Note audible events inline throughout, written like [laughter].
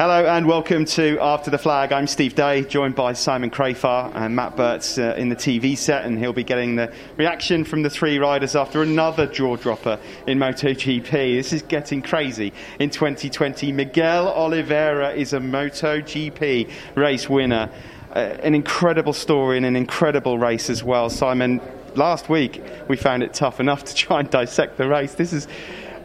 Hello and welcome to After the Flag. I'm Steve Day, joined by Simon Crafar and Matt Burt's uh, in the TV set, and he'll be getting the reaction from the three riders after another jaw dropper in MotoGP. This is getting crazy. In 2020, Miguel Oliveira is a MotoGP race winner. Uh, an incredible story and an incredible race as well. Simon, last week we found it tough enough to try and dissect the race. This is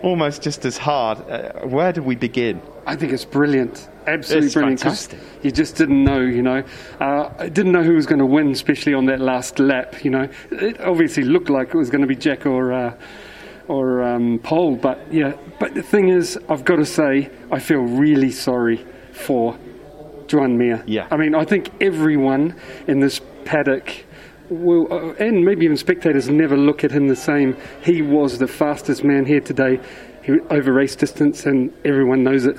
almost just as hard. Uh, where do we begin? I think it's brilliant. Absolutely It's brilliant. 'cause You just didn't know, you know. Uh, I didn't know who was going to win, especially on that last lap, you know. It obviously looked like it was going to be Jack or. Uh, or um, Pol, but yeah. But the thing is, I've got to say, I feel really sorry for Joan Mir. Yeah. I mean, I think everyone in this paddock will, uh, and maybe even spectators, never look at him the same. He was the fastest man here today. He, over race distance, and everyone knows it.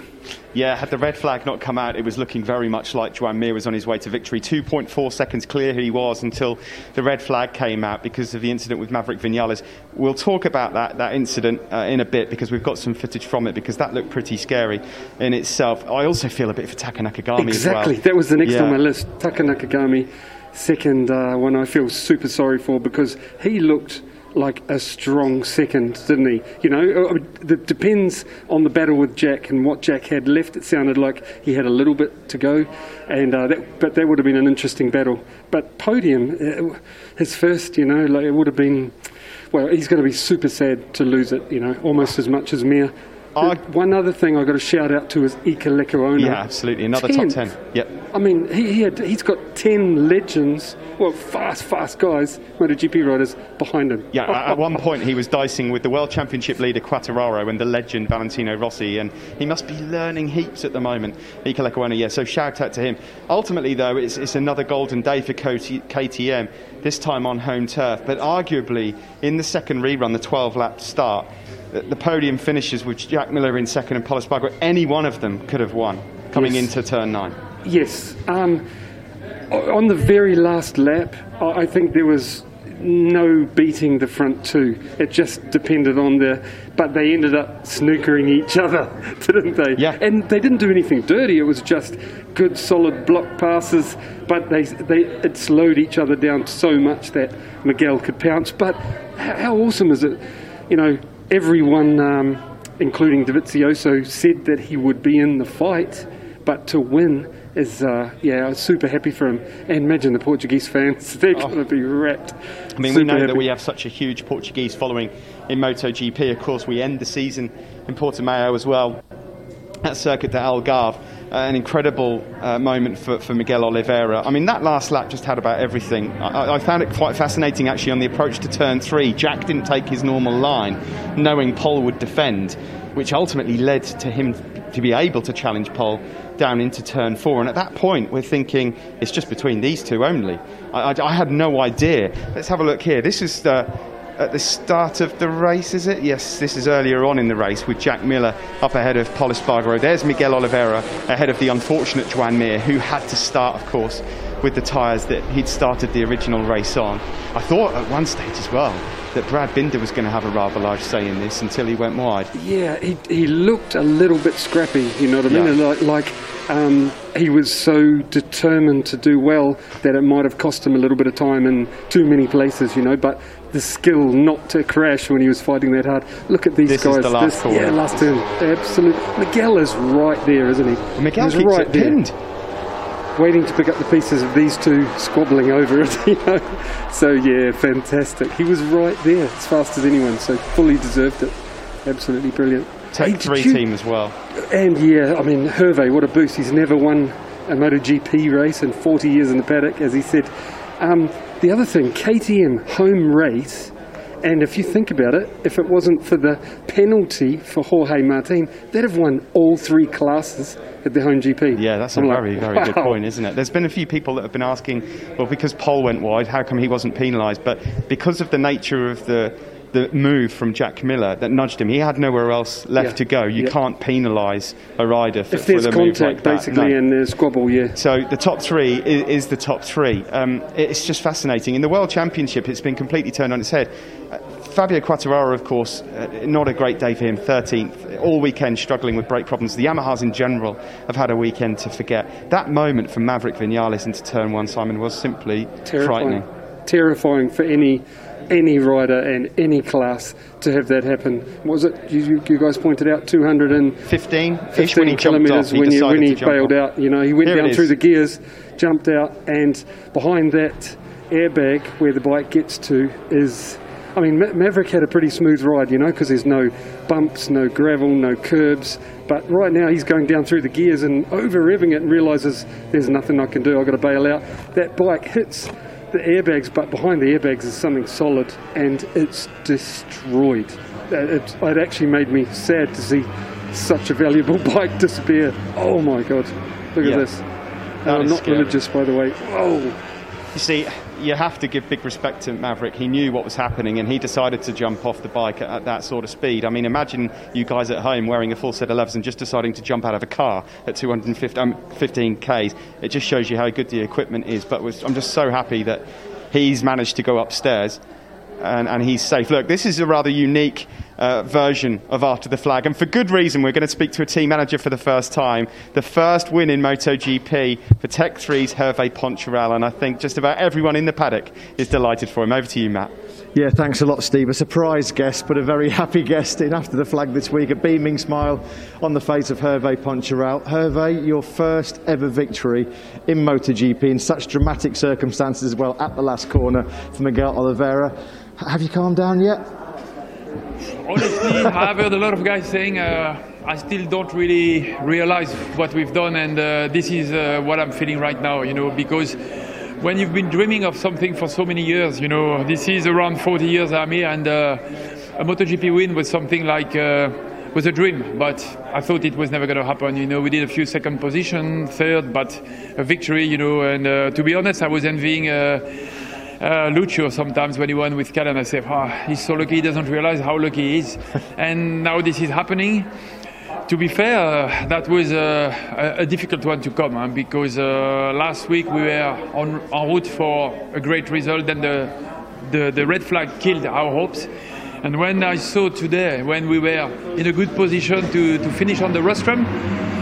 Yeah, had the red flag not come out, it was looking very much like Joan Mir was on his way to victory. 2.4 seconds clear he was until the red flag came out because of the incident with Maverick Vinales. We'll talk about that, that incident uh, in a bit because we've got some footage from it because that looked pretty scary in itself. I also feel a bit for Taka Nakagami Exactly. as well. That was the next Yeah. on my list. Taka Nakagami, second uh, one I feel super sorry for because he looked like a strong second, didn't he? You know, uh, it depends on the battle with Jack and what Jack had left. It sounded like he had a little bit to go, and uh, that, but that would have been an interesting battle. But podium, uh, his first, you know, like it would have been. Well, he's going to be super sad to lose it. You know, almost as much as Mir. I- One other thing I've got to shout out to is Iker Lecuona. Yeah, absolutely. Another top 10. Yep. I mean, he, he had, he's got 10 legends, well, fast, fast guys, MotoGP riders behind him. Yeah, at at one point he was dicing with the World Championship leader Quartararo and the legend Valentino Rossi, and he must be learning heaps at the moment. Iker Lecuona, yeah, so shout out to him. Ultimately, though, it's, it's another golden day for KTM, this time on home turf, but arguably in the second rerun, the 12 lap start, the, podium finishes with Jack Miller in second and Paul Espargaro. Any one of them could have won coming Yes. into turn nine. Yes. Um, on the very last lap, I think there was no beating the front two. It just depended on the. But they ended up snookering each [laughs] other, didn't they? Yeah. And they didn't do anything dirty. It was just good, solid block passes. But they, they it slowed each other down so much that Miguel could pounce. But how awesome is it? You know, everyone, um, including Dovizioso, said that he would be in the fight, but to win is, uh, yeah, I was super happy for him. And imagine the Portuguese fans, [laughs] they're going to be wrapped. I mean, we Super know that we have such a huge Portuguese following in MotoGP. Of course, we end the season in Porto Portimao as well at Circuit de Algarve. Uh, an incredible uh, moment for, for Miguel Oliveira. I mean, that last lap just had about everything. I, I found it quite fascinating actually on the approach to turn three. Jack didn't take his normal line, knowing Pol would defend, which ultimately led to him to be able to challenge Pol down into turn four. And at that point, we're thinking it's just between these two only. I, I, I had no idea. Let's have a look here. This is the at the start of the race, is it? Yes, this is earlier on in the race with Jack Miller up ahead of Paul Espargaro. There's Miguel Oliveira ahead of the unfortunate Joan Mir, who had to start, of course, with the tyres that he'd started the original race on. I thought at one stage as well that Brad Binder was going to have a rather large say in this until he went wide. Yeah, he, he looked a little bit scrappy, you know what I mean? Yeah. Like, like um, he was so determined to do well that it might have cost him a little bit of time in too many places, you know, but the skill not to crash when he was fighting that hard. Look at these This is guys. the last This-. Yeah, last turn. Absolutely. Miguel is right there, isn't he? Miguel He's keeps right it there, pinned. Waiting to pick up the pieces of these two squabbling over it, [laughs] you know. So, yeah, fantastic. He was right there as fast as anyone, so fully deserved it. Absolutely brilliant. Take Hey, 3 you- team as well. and yeah, I mean, Hervé, what a boost. He's never won a MotoGP race in 40 years in the paddock, as he said. Um, the other thing, KTM home race, and if you think about it, if it wasn't for the penalty for Jorge Martin, they'd have won all three classes at the home GP. Yeah, that's a I'm like, very, very good point, isn't it? There's been a few people that have been asking, well, because Pol went wide, how come he wasn't penalised? But because of the nature of the the move from Jack Miller that nudged him, he had nowhere else left Yeah. to go. You Yeah. can't penalise a rider for, If for there's the move contact, like that. basically, No. and there's squabble, yeah. So the top three is, is the top three. Um, it's just fascinating. In the World Championship, it's been completely turned on its head. Uh, Fabio Quartararo, of course, uh, not a great day for him. 13th, all weekend struggling with brake problems. The Yamahas in general have had a weekend to forget. That moment from Maverick Vinales into turn one, Simon, was simply Terrifying. frightening. Terrifying for any any rider and any class to have that happen. What was it you, you guys pointed out 215 15 ish when he kilometres when, you, when decided he bailed off. out. You know, he went Here it down through the gears, jumped out, and behind that airbag where the bike gets to is. I mean, Ma- Maverick had a pretty smooth ride, you know, because there's no bumps, no gravel, no curbs. But right now he's going down through the gears and over revving it and realizes there's nothing I can do. I've got to bail out. That bike hits the airbags, but behind the airbags is something solid and it's destroyed. Uh, It, it actually made me sad to see such a valuable [laughs] bike disappear. Oh my god, look Yeah. at this. Uh, is not scary. religious, by the way. Oh, You see, you have to give big respect to Maverick. He knew what was happening and he decided to jump off the bike at, at that sort of speed. I mean, imagine you guys at home wearing a full set of levers and just deciding to jump out of a car at 215 um, Ks. It just shows you how good the equipment is. But was, I'm just so happy that he's managed to go upstairs and, and he's safe. Look, this is a rather unique uh, version of After the Flag, and for good reason. We're going to speak to a team manager for the first time. The first win in MotoGP for Tech 3's Hervé Poncharal, and I think just about everyone in the paddock is delighted for him. Over to you, Matt. Yeah, thanks a lot, Steve. A surprise guest, but a very [laughs] happy guest in After the Flag this week. A beaming smile on the face of Hervé Poncharal. Hervé, your first ever victory in MotoGP in such dramatic circumstances as well at the last corner for Miguel Oliveira. Have you calmed down yet? Honestly, [laughs] I've heard a lot of guys saying uh, I still don't really realize what we've done, and uh, this is uh, what I'm feeling right now. You know, because when you've been dreaming of something for so many years, you know, this is around 40 years I'm here, and uh, a MotoGP win was something like. Uh, was a dream, but I thought it was never going to happen. You know, we did a few second position, third, but a victory. You know, and uh, to be honest, I was envying. Uh, Lucio sometimes when he won with Callan, I say, ah, he's so lucky he doesn't realize how lucky he is. [laughs] and now this is happening. To be fair, uh, that was uh, a, a difficult one to come huh, because uh, last week we were on, en route for a great result, and the, the, the red flag killed our hopes. And when I saw today, when we were in a good position to, to finish on the rostrum,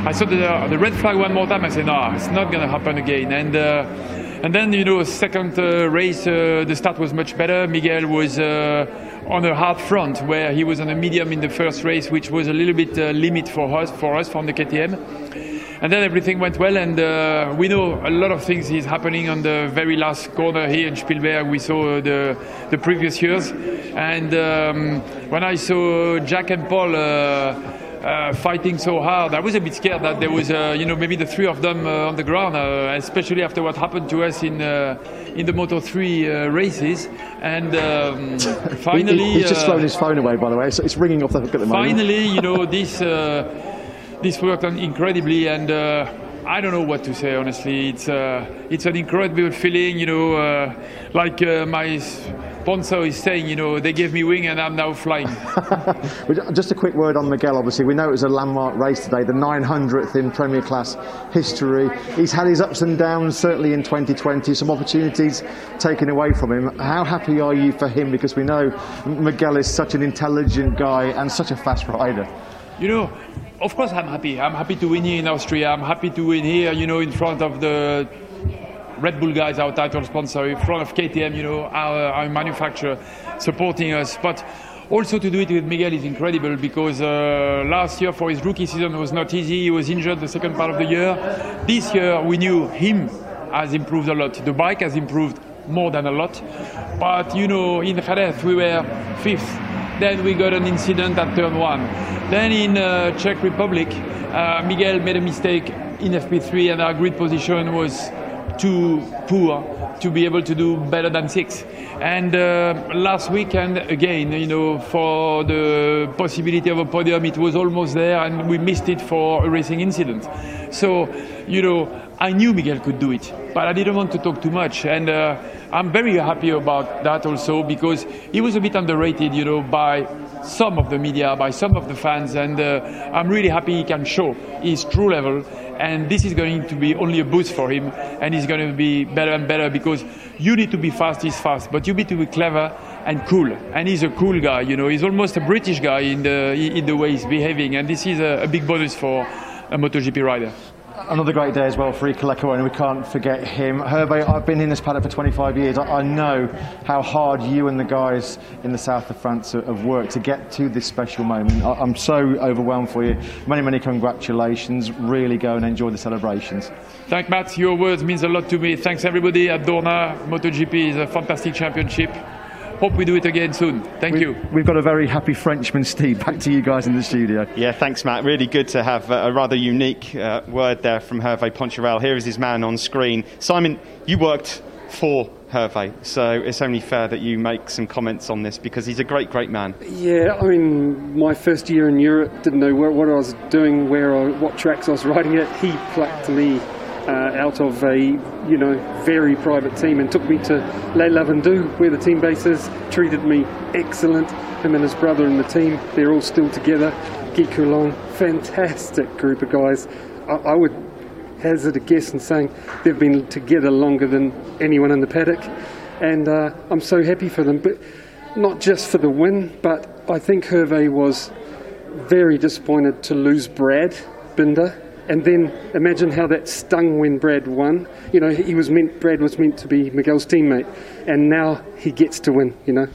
I saw the, the red flag one more time. I said, no, it's not going to happen again. And uh, and then, you know, second uh, race, uh, the start was much better. Miguel was uh, on a hard front, where he was on a medium in the first race, which was a little bit uh, limit for us, for us from the KTM. And then everything went well, and uh, we know a lot of things is happening on the very last corner here in Spielberg. We saw the the previous years, and um, when I saw Jack and Paul. Uh, uh, fighting so hard. I was a bit scared that there was, uh, you know, maybe the three of them uh, on the ground, uh, especially after what happened to us in uh, in the Moto 3 uh, races. And um, [laughs] finally, He- he's just thrown his phone away, by the way, so it's ringing off the hook at the moment. finally, you know, this uh, this worked on incredibly, and uh, I don't know what to say. Honestly, it's uh, it's an incredible feeling. You know, uh, like uh, my sponsor is saying, you know, they gave me wing and I'm now flying. [laughs] Just a quick word on Miguel, obviously. We know it was a landmark race today, the 900th in Premier Class history. He's had his ups and downs, certainly in 2020, some opportunities taken away from him. How happy are you for him? Because we know Miguel is such an intelligent guy and such a fast rider. You know, of course I'm happy. I'm happy to win here in Austria. I'm happy to win here, you know, in front of the Red Bull guys, our title sponsor, in front of KTM, you know, our, our manufacturer supporting us. But also to do it with Miguel is incredible because uh, last year for his rookie season was not easy. He was injured the second part of the year. This year we knew him has improved a lot. The bike has improved more than a lot. But you know, in Jerez we were fifth. Then we got an incident at turn one. Then in uh, Czech Republic, uh, Miguel made a mistake in FP3 and our grid position was too poor to be able to do better than six. And uh, last weekend, again, you know, for the possibility of a podium, it was almost there and we missed it for a racing incident. So, you know, I knew Miguel could do it, but I didn't want to talk too much. And uh, I'm very happy about that also because he was a bit underrated, you know, by some of the media, by some of the fans. And uh, I'm really happy he can show his true level. And this is going to be only a boost for him. And he's going to be better and better because you need to be fast, he's fast, but you need to be clever and cool. And he's a cool guy, you know. He's almost a British guy in the in the way he's behaving, and this is a, a big bonus for a MotoGP rider. Another great day as well for Lecuona, and we can't forget him. Hervé, I've been in this paddock for 25 years. I, I know how hard you and the guys in the south of France have worked to get to this special moment. I, I'm so overwhelmed for you. Many, many congratulations. Really go and enjoy the celebrations. Thank Matt. Your words means a lot to me. Thanks everybody at Dorna. MotoGP is a fantastic championship. Hope we do it again soon. Thank we, you. We've got a very happy Frenchman, Steve. Back to you guys in the studio. Yeah, thanks, Matt. Really good to have a rather unique uh, word there from Hervé Poncharal. Here is his man on screen. Simon, you worked for Hervé, so it's only fair that you make some comments on this because he's a great, great man. Yeah, I mean, my first year in Europe, didn't know where, what I was doing, where I, what tracks I was riding at. He plucked me uh, out of a you know very private team and took me to Les Lavandous where the team base is treated me excellent. Him and his brother and the team they're all still together. Guy Coulon fantastic group of guys. I, I would hazard a guess in saying they've been together longer than anyone in the paddock and uh, I'm so happy for them. But not just for the win but I think Hervé was very disappointed to lose Brad Binder and then imagine how that stung when Brad won. You know, he was meant Brad was meant to be Miguel's teammate, and now he gets to win. You know.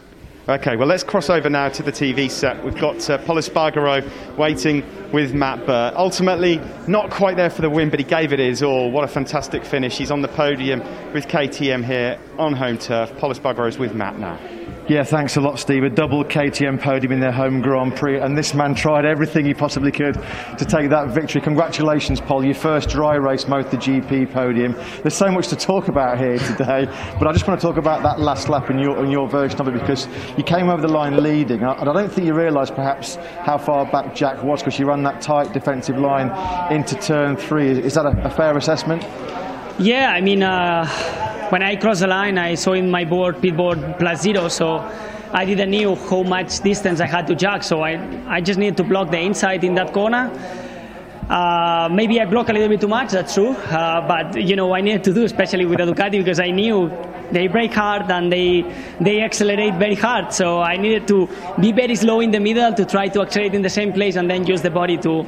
Okay, well, let's cross over now to the TV set. We've got uh, Espargaro waiting with Matt Burt. Ultimately, not quite there for the win, but he gave it his all. What a fantastic finish. He's on the podium with KTM here on home turf. Pol Espargaro's with Matt now. Yeah, thanks a lot, Steve. A double KTM podium in their home Grand Prix, and this man tried everything he possibly could to take that victory. Congratulations, Paul, your first dry race MotoGP podium. There's so much to talk about here today, but I just want to talk about that last lap in your, in your version of it because you came over the line leading, and I don't think you realised perhaps how far back Jack was because you ran that tight defensive line into turn three. Is that a, a fair assessment? Yeah, I mean. Uh when I crossed the line, I saw in my board pit board plus zero, so I didn't know how much distance I had to Jack. So I, I just needed to block the inside in that corner. Uh, maybe I block a little bit too much. That's true, uh, but you know I needed to do, especially with the Ducati, because I knew they brake hard and they they accelerate very hard. So I needed to be very slow in the middle to try to accelerate in the same place and then use the body to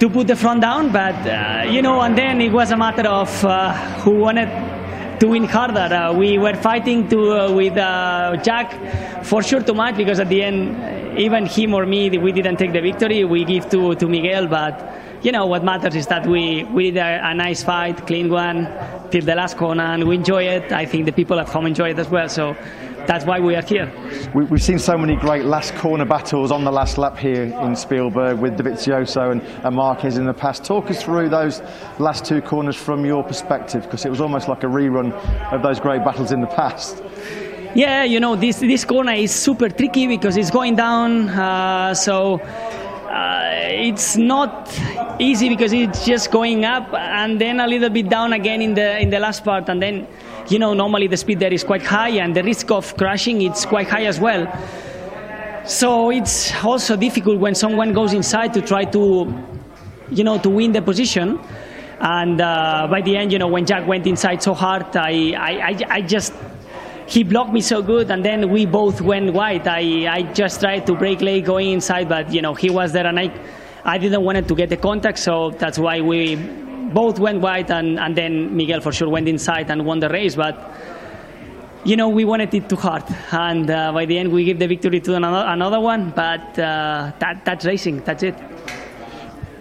to put the front down. But uh, you know, and then it was a matter of uh, who wanted to win harder. Uh, we were fighting to uh, with uh, Jack for sure too much because at the end, even him or me, we didn't take the victory. We give to, to Miguel, but you know what matters is that we, we did a, a, nice fight, clean one, till the last corner, and we enjoy it. I think the people at home enjoy it as well. So that's why we are here. We, have seen so many great last corner battles on the last lap here in Spielberg with Dovizioso and, and Marquez in the past. Talk us through those last two corners from your perspective, because it was almost like a rerun of those great battles in the past. Yeah, you know, this, this corner is super tricky because it's going down, uh, so uh, it's not easy because it's just going up and then a little bit down again in the in the last part. And then you know normally the speed there is quite high and the risk of crashing it's quite high as well. So it's also difficult when someone goes inside to try to you know to win the position. And uh, by the end you know when Jack went inside so hard i i, I just he blocked me so good, and then we both went wide. I, I just tried to break leg going inside, but you know he was there, and I, I didn't want to get the contact, so that's why we both went wide, and, and then Miguel for sure went inside and won the race. But you know we wanted it too hard, and uh, by the end we give the victory to another, another one. But uh, that that's racing. That's it.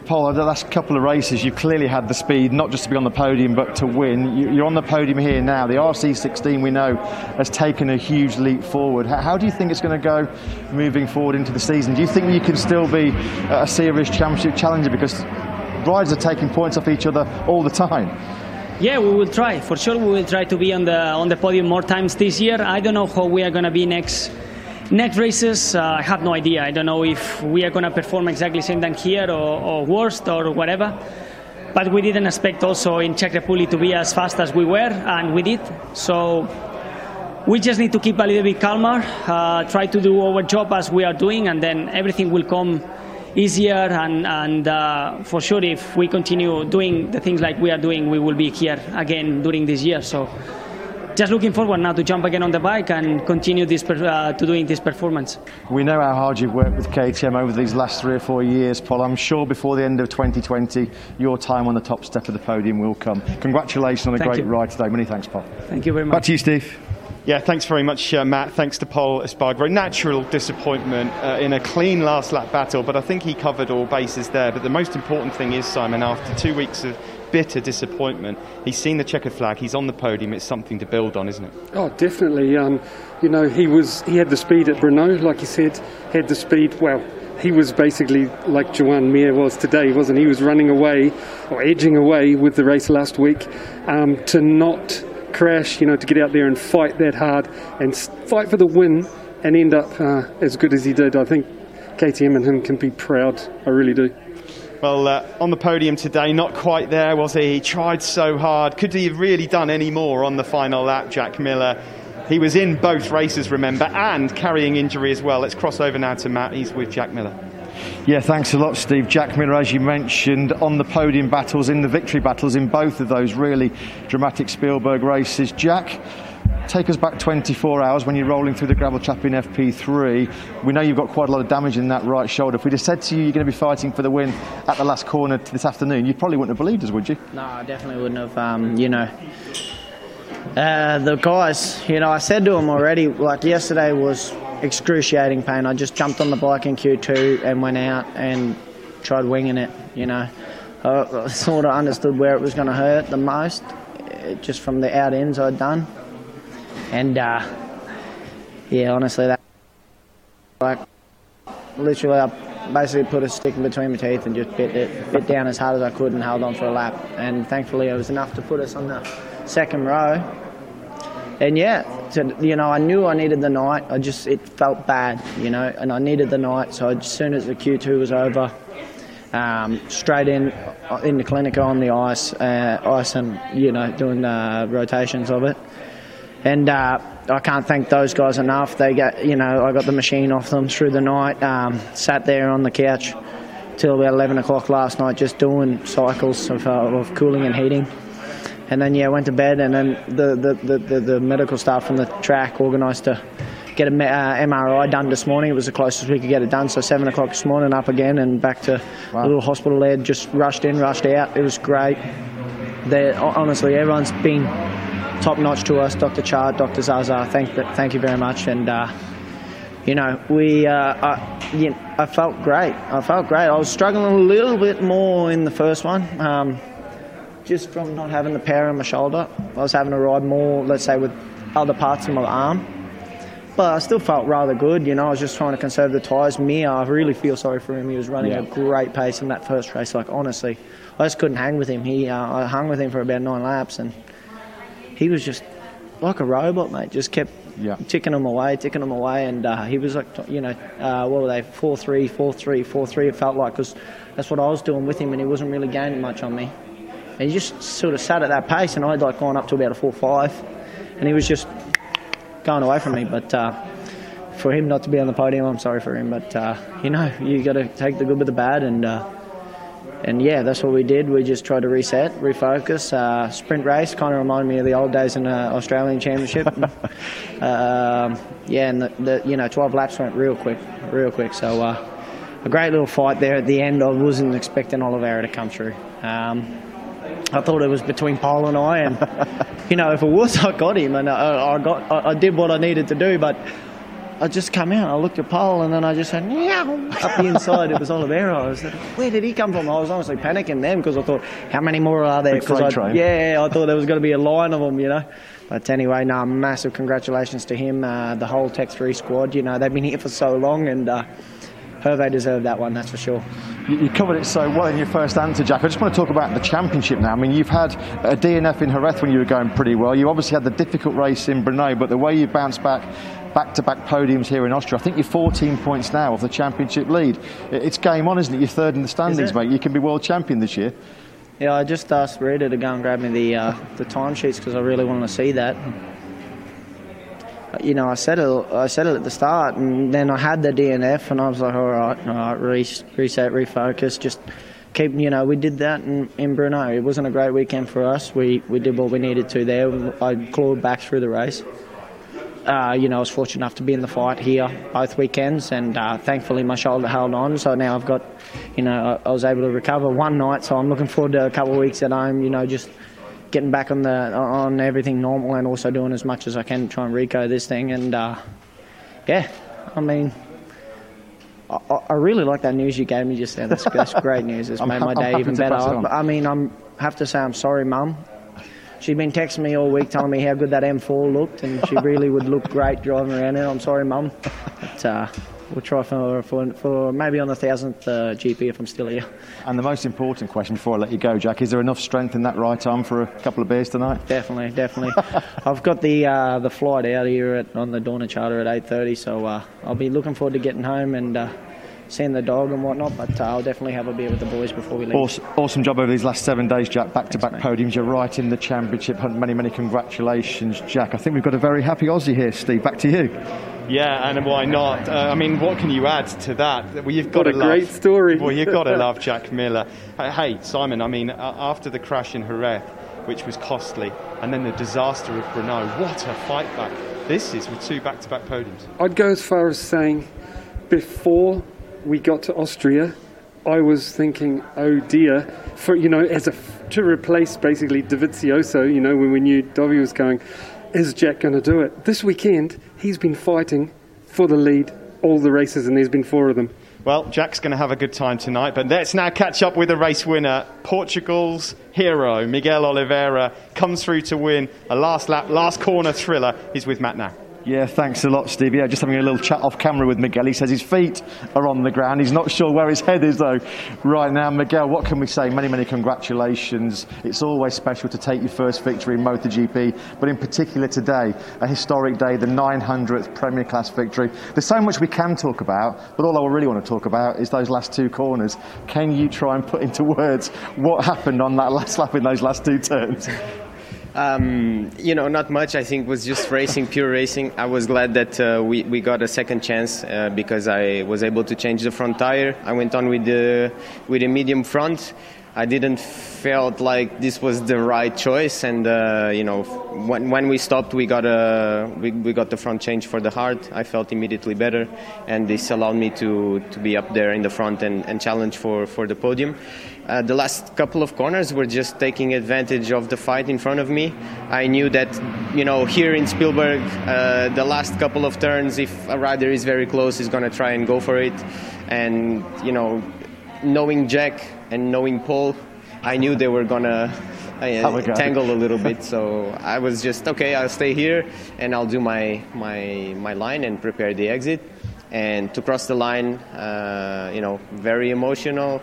Paul, over the last couple of races, you've clearly had the speed, not just to be on the podium, but to win. You're on the podium here now. The RC16, we know, has taken a huge leap forward. How do you think it's going to go moving forward into the season? Do you think you can still be a serious championship challenger? Because riders are taking points off each other all the time. Yeah, we will try. For sure, we will try to be on the on the podium more times this year. I don't know how we are going to be next Next races, uh, I have no idea. I don't know if we are going to perform exactly the same than here or, or worst or whatever. But we didn't expect also in Czech Republic to be as fast as we were, and we did. So we just need to keep a little bit calmer, uh, try to do our job as we are doing, and then everything will come easier. And, and uh, for sure, if we continue doing the things like we are doing, we will be here again during this year. So just looking forward now to jump again on the bike and continue this per, uh, to doing this performance. We know how hard you've worked with KTM over these last three or four years, Paul. I'm sure before the end of 2020, your time on the top step of the podium will come. Congratulations on a Thank great you. ride today. Many thanks, Paul. Thank you very much. Back to you, Steve. Yeah, thanks very much, uh, Matt. Thanks to Paul Espargaro. Natural disappointment uh, in a clean last lap battle, but I think he covered all bases there. But the most important thing is, Simon, after two weeks of bitter disappointment, he's seen the checkered flag, he's on the podium, it's something to build on, isn't it? Oh, definitely. Um, you know, he was he had the speed at Brno, like you said, had the speed. Well, he was basically like Joan Mir was today, wasn't he? He was running away or edging away with the race last week. Um, to not crash, you know, to get out there and fight that hard and fight for the win and end up uh, as good as he did, I think KTM and him can be proud. I really do. Well, uh, on the podium today, not quite there, was he? He tried so hard. Could he have really done any more on the final lap, Jack Miller? He was in both races, remember, and carrying injury as well. Let's cross over now to Matt. He's with Jack Miller. Yeah, thanks a lot, Steve. Jack Miller, as you mentioned, on the podium battles, in the victory battles, in both of those really dramatic Spielberg races. Jack, take us back 24 hours when you're rolling through the gravel trap in FP3. We know you've got quite a lot of damage in that right shoulder. If we'd said to you you're going to be fighting for the win at the last corner this afternoon, you probably wouldn't have believed us, would you? No, I definitely wouldn't have. Um, you know, uh, the guys. You know, I said to them already. Like yesterday was excruciating pain. I just jumped on the bike in Q2 and went out and tried winging it. You know, I, sort of understood where it was going to hurt the most, uh, just from the out ends I'd done, and uh, yeah, honestly, that like literally I basically put a stick in between my teeth and just bit it, bit down as hard as I could and held on for a lap. And thankfully it was enough to put us on the second row. And yeah, to, you know, I knew I needed the night. I just it felt bad, you know, and I needed the night. So as soon as the Q2 was over, um, straight in uh, in the clinic on the ice, uh, ice and you know doing uh, rotations of it. And uh, I can't thank those guys enough. They got, you know, I got the machine off them through the night. Um, sat there on the couch till about 11 o'clock last night, just doing cycles of, uh, of cooling and heating. And then yeah, went to bed. And then the the, the, the, the medical staff from the track organised to get an uh, MRI done this morning. It was the closest we could get it done. So seven o'clock this morning, up again and back to the little hospital there. Just rushed in, rushed out. It was great. They honestly, everyone's been top notch to us, Dr. Charte, Dr. Zaza. Thank, thank you very much. And uh, you know, we, uh, I, you know, I felt great. I felt great. I was struggling a little bit more in the first one, um, just from not having the power in my shoulder. I was having to ride more, let's say, with other parts of my arm. But I still felt rather good, you know. I was just trying to conserve the tyres. Mir, I really feel sorry for him. He was running a great pace in that first race. Like honestly, I just couldn't hang with him. He, uh, I hung with him for about nine laps, and he was just like a robot, mate. Just kept Yeah. ticking them away, ticking them away, and uh, he was like, you know, uh, what were they? Four three, four three, four three. It felt like because that's what I was doing with him, and he wasn't really gaining much on me. And he just sort of sat at that pace, and I'd like gone up to about a four five, and he was just going away from me. But uh, for him not to be on the podium, I'm sorry for him. But uh, you know, you got to take the good with the bad, and uh, and yeah, that's what we did. We just tried to reset, refocus. Uh, sprint race kind of reminded me of the old days in the Australian Championship. [laughs] um, yeah, and the, the you know 12 laps went real quick, real quick. So uh, a great little fight there at the end. I wasn't expecting Oliveira to come through. Um, I thought it was between Paul and I, and [laughs] you know, if it was, I got him, and I, I got, I, I did what I needed to do, but. I just come out, I looked at Paul, and then I just said, meow. Up the inside, it was Oliveira. I was like, where did he come from? I was honestly panicking then because I thought, how many more are there? Big freight I, train. yeah, I thought there was going to be a line of them, you know. But anyway, no, massive congratulations to him, uh, the whole Tech 3 squad. You know, they've been here for so long, and uh, Hervé deserved that one, that's for sure. You, you covered it so well in your first answer, Jack. I just want to talk about the championship now. I mean, you've had a DNF in Jerez when you were going pretty well. You obviously had the difficult race in Brno, but the way you bounced back, back-to-back podiums here in Austria, I think you're 14 points now off the championship lead. It's game on, isn't it? You're third in the standings, mate. You can be world champion this year. Yeah, I just asked Rita to go and grab me the uh, the timesheets because I really wanted to see that. You know, I said it. I said it at the start, and then I had the DNF, and I was like, all right, all right, reset, refocus, just keep, you know, we did that in, in Brno. It wasn't a great weekend for us. We we did what we needed to there. I clawed back through the race. Uh, you know, I was fortunate enough to be in the fight here both weekends, and uh, thankfully my shoulder held on. So now I've got, you know, I, I, was able to recover one night. So I'm looking forward to a couple of weeks at home. You know, just getting back on the on everything normal, and also doing as much as I can to try and reco this thing. And uh, yeah, I mean, I, I, really like that news you gave me just then. That's, that's great news. It's [laughs] made my day even better. I, I mean, I have to say I'm sorry, Mum. She'd been texting me all week telling me how good that M4 looked, and she really would look great driving around it. I'm sorry, Mum. But, uh, we'll try for, for, for maybe on the thousandth uh, GP if I'm still here. And the most important question before I let you go, Jack, is there enough strength in that right arm for a couple of beers tonight? Definitely, definitely. [laughs] I've got the uh, the flight out here at, on the Dorna charter at 8:30, so uh, I'll be looking forward to getting home and uh, seeing the dog and whatnot. But uh, I'll definitely have a beer with the boys before we leave. Awesome, awesome job over these last seven days, Jack. Back to back podiums. You're right in the championship hunt. Many, many congratulations, Jack. I think we've got a very happy Aussie here, Steve. Back to you. Yeah, and why not? Uh, I mean, what can you add to that? Well, you've got what a love, great story. Well, you've got to love [laughs] Jack Miller. Hey, Simon. I mean, uh, after the crash in Jerez, which was costly, and then the disaster of Brno, what a fight back! This is with two back-to-back podiums. I'd go as far as saying, before we got to Austria, I was thinking, oh dear, for you know, as a to replace basically Dovizioso, you know, when we knew Dovi was going, is Jack going to do it? This weekend, he's been fighting for the lead all the races, and there's been four of them. Well, Jack's going to have a good time tonight, but let's now catch up with the race winner. Portugal's hero, Miguel Oliveira, comes through to win a last lap, last corner thriller. He's with Matt now. Yeah, thanks a lot, Steve. Yeah, just having a little chat off camera with Miguel. He says his feet are on the ground. He's not sure where his head is, though, right now. Miguel, what can we say? Many, many congratulations. It's always special to take your first victory in MotoGP, but in particular today, a historic day, the 900th Premier Class victory. There's so much we can talk about, but all I really want to talk about is those last two corners. Can you try and put into words what happened on that last lap in those last two turns? Um, you know, not much. I think was just racing, pure racing. I was glad that uh, we, we got a second chance uh, because I was able to change the front tire. I went on with the with a medium front. I didn't felt like this was the right choice, and uh, you know, when, when we stopped, we got a we, we got the front change for the hard. I felt immediately better, and this allowed me to, to be up there in the front and, and challenge for, for the podium. Uh, the last couple of corners were just taking advantage of the fight in front of me. I knew that, you know, here in Spielberg, uh, the last couple of turns, if a rider is very close, he's going to try and go for it. And, you know, knowing Jack and knowing Paul, I knew they were gonna uh, tangle a little bit. [laughs] So I was just okay. I'll stay here and I'll do my my my line and prepare the exit. And to cross the line, uh, you know, very emotional,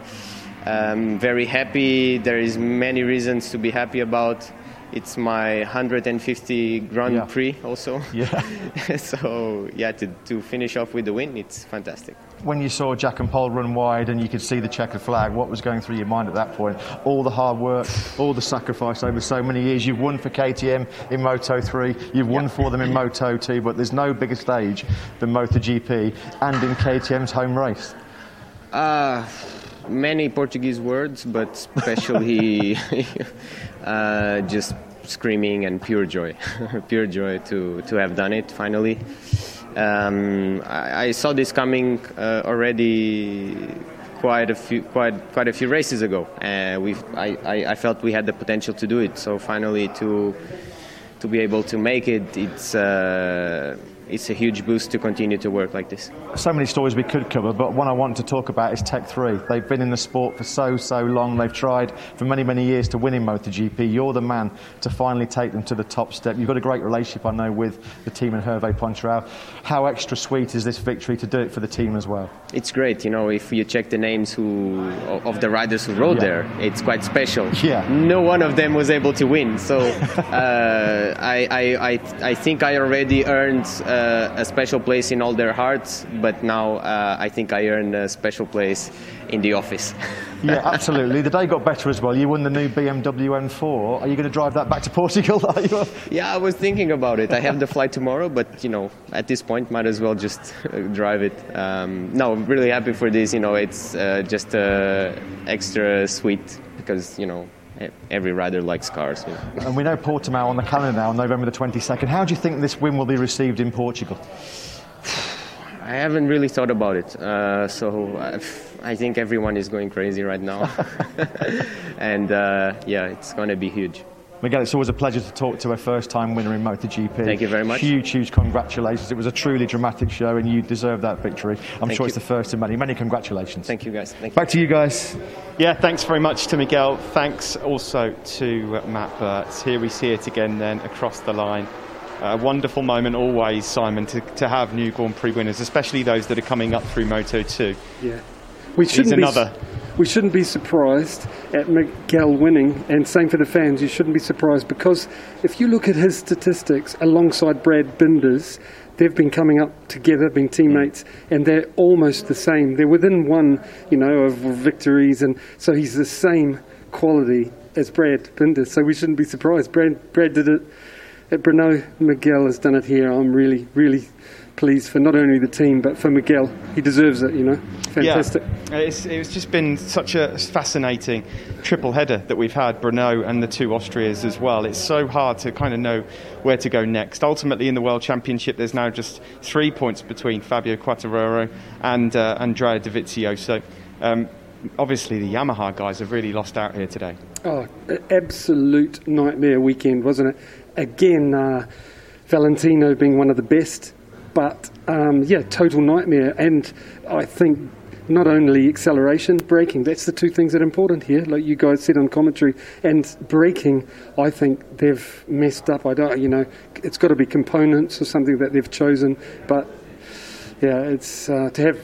um, very happy. There is many reasons to be happy about. It's my 150 Grand yeah. Prix also. Yeah. [laughs] so yeah, to to finish off with the win, it's fantastic when you saw Jack and Paul run wide and you could see the checkered flag, what was going through your mind at that point? All the hard work, all the sacrifice over so many years. You've won for KTM in Moto 3, you've won for them in Moto 2, but there's no bigger stage than MotoGP and in KTM's home race. Uh, many Portuguese words, but especially [laughs] uh, just screaming and pure joy. [laughs] pure joy to, to have done it finally. Um, I, I, saw this coming uh, already quite a few quite quite a few races ago. Uh, we I, I, I, felt we had the potential to do it. So finally to to be able to make it, it's. Uh, it's a huge boost to continue to work like this. So many stories we could cover, but one I want to talk about is Tech 3. They've been in the sport for so, so long. They've tried for many, many years to win in MotoGP. You're the man to finally take them to the top step. You've got a great relationship, I know, with the team and Hervé Poncharal. How extra sweet is this victory to do it for the team as well? It's great. You know, if you check the names who of the riders who rode yeah. there, it's quite special. Yeah. No one of them was able to win. So [laughs] uh, I, I, I, I, think I already earned. Uh, a, a special place in all their hearts, but now uh, I think I earned a special place in the office. [laughs] yeah, absolutely. The day got better as well. You won the new BMW M4. Are you going to drive that back to Portugal? [laughs] yeah, I was thinking about it. I have the flight tomorrow, but you know, at this point, might as well just drive it. Um, no, I'm really happy for this. You know, it's uh, just uh, extra sweet because you know every rider likes cars. And we know Portimao on the calendar now, November the 22nd. How do you think this win will be received in Portugal? I haven't really thought about it. Uh, so I think everyone is going crazy right now. [laughs] and uh, yeah, it's going to be huge. Miguel, it's always a pleasure to talk to a first-time winner in MotoGP. Thank you very much. Huge, huge congratulations. It was a truly dramatic show, and you deserve that victory. I'm Thank sure you. it's the first of many. Many congratulations. Thank you, guys. Thank Back to you guys. Yeah, thanks very much to Miguel. Thanks also to uh, Matt Burt. Here we see it again then across the line. A wonderful moment always, Simon, to, to have new Grand Prix winners, especially those that are coming up through Moto 2. Yeah. We shouldn't He's another. Be, we shouldn't be surprised at Miguel winning, and same for the fans. You shouldn't be surprised because if you look at his statistics alongside Brad Binder's, they've been coming up together, being teammates, and they're almost the same. They're within one, you know, of victories, and so he's the same quality as Brad Binder. So we shouldn't be surprised. Brad, Brad did it at Brno. Miguel has done it here. I'm really, really pleased for not only the team but for Miguel. He deserves it, you know. Fantastic. Yeah, it's, it's just been such a fascinating triple header that we've had, Brno and the two Austrias as well. It's so hard to kind of know where to go next. Ultimately, in the World Championship, there's now just three points between Fabio Quartararo and uh, Andrea Dovizioso. Um, obviously, the Yamaha guys have really lost out here today. Oh, absolute nightmare weekend, wasn't it? Again, uh, Valentino being one of the best but um, yeah, total nightmare. And I think not only acceleration, braking, that's the two things that are important here, like you guys said on commentary. And braking, I think they've messed up. I don't, you know, it's got to be components or something that they've chosen. But yeah, it's uh, to have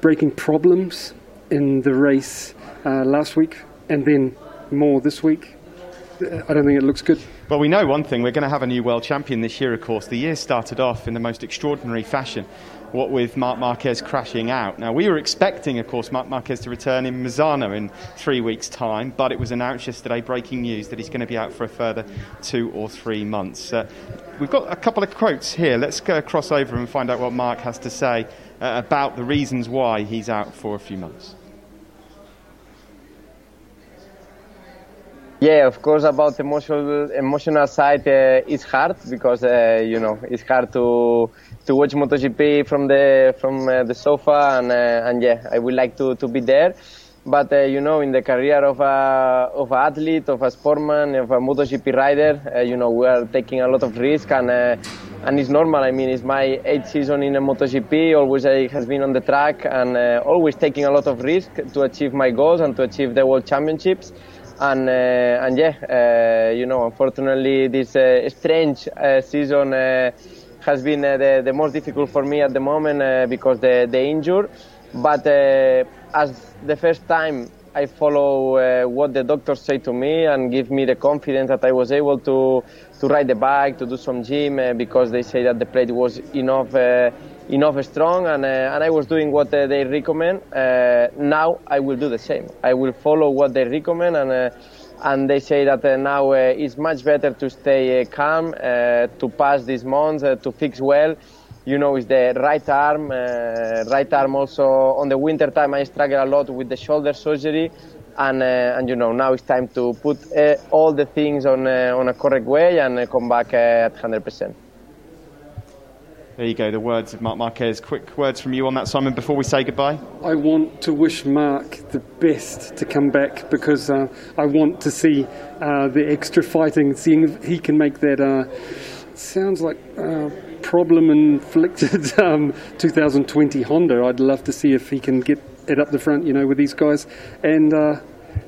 braking problems in the race uh, last week and then more this week. I don't think it looks good. Well, we know one thing. We're going to have a new world champion this year, of course. The year started off in the most extraordinary fashion, what with Marc Marquez crashing out. Now, we were expecting, of course, Marc Marquez to return in Misano in three weeks' time, but it was announced yesterday, breaking news, that he's going to be out for a further two or three months. Uh, we've got a couple of quotes here. Let's go cross over and find out what Marc has to say uh, about the reasons why he's out for a few months. Yeah, of course. About emotional emotional side, uh, it's hard because uh, you know it's hard to to watch MotoGP from the from uh, the sofa, and uh, and yeah, I would like to, to be there. But uh, you know, in the career of a of an athlete, of a sportsman, of a MotoGP rider, uh, you know, we are taking a lot of risk, and and it's normal. I mean, it's my eighth season in a MotoGP. Always I has been on the track, and always taking a lot of risk to achieve my goals and to achieve the World Championships and uh, and yeah, uh, you know, unfortunately, this uh, strange season has been the, the most difficult for me at the moment because the the injury. But as the first time I follow uh, what the doctors say to me and give me the confidence that I was able to to ride the bike, to do some gym uh, because they say that the plate was enough uh, enough strong and uh, and I was doing what uh, they recommend. Uh, now I will do the same. I will follow what they recommend and. and they say that now it's much better to stay calm, to pass these months, to fix well, you know, is the right arm. Uh, right arm also on the winter time I struggle a lot with the shoulder surgery, and uh, and you know now it's time to put uh, all the things on on a correct way and come back at 100%. There you go, the words of Marc Marquez. Quick words from you on that, Simon, before we say goodbye. I want to wish Marc the best to come back because uh, I want to see uh, the extra fighting, seeing if he can make that. Uh, sounds like problem inflicted [laughs] um, 2020 Honda. I'd love to see if he can get it up the front, you know, with these guys. And uh,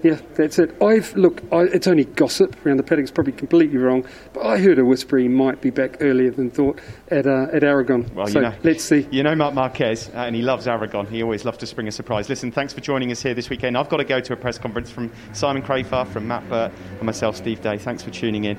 yeah, that's it. I've look. I, it's only gossip around the paddock. It's probably completely wrong, but I heard a whisper he might be back earlier than thought at uh, at Aragon. Well, so you know, let's see. You know Marc Marquez, uh, and he loves Aragon. He always loves to spring a surprise. Listen, thanks for joining us here this weekend. I've got to go to a press conference from Simon Crafar, from Matt Burt, and myself, Steve Day. Thanks for tuning in.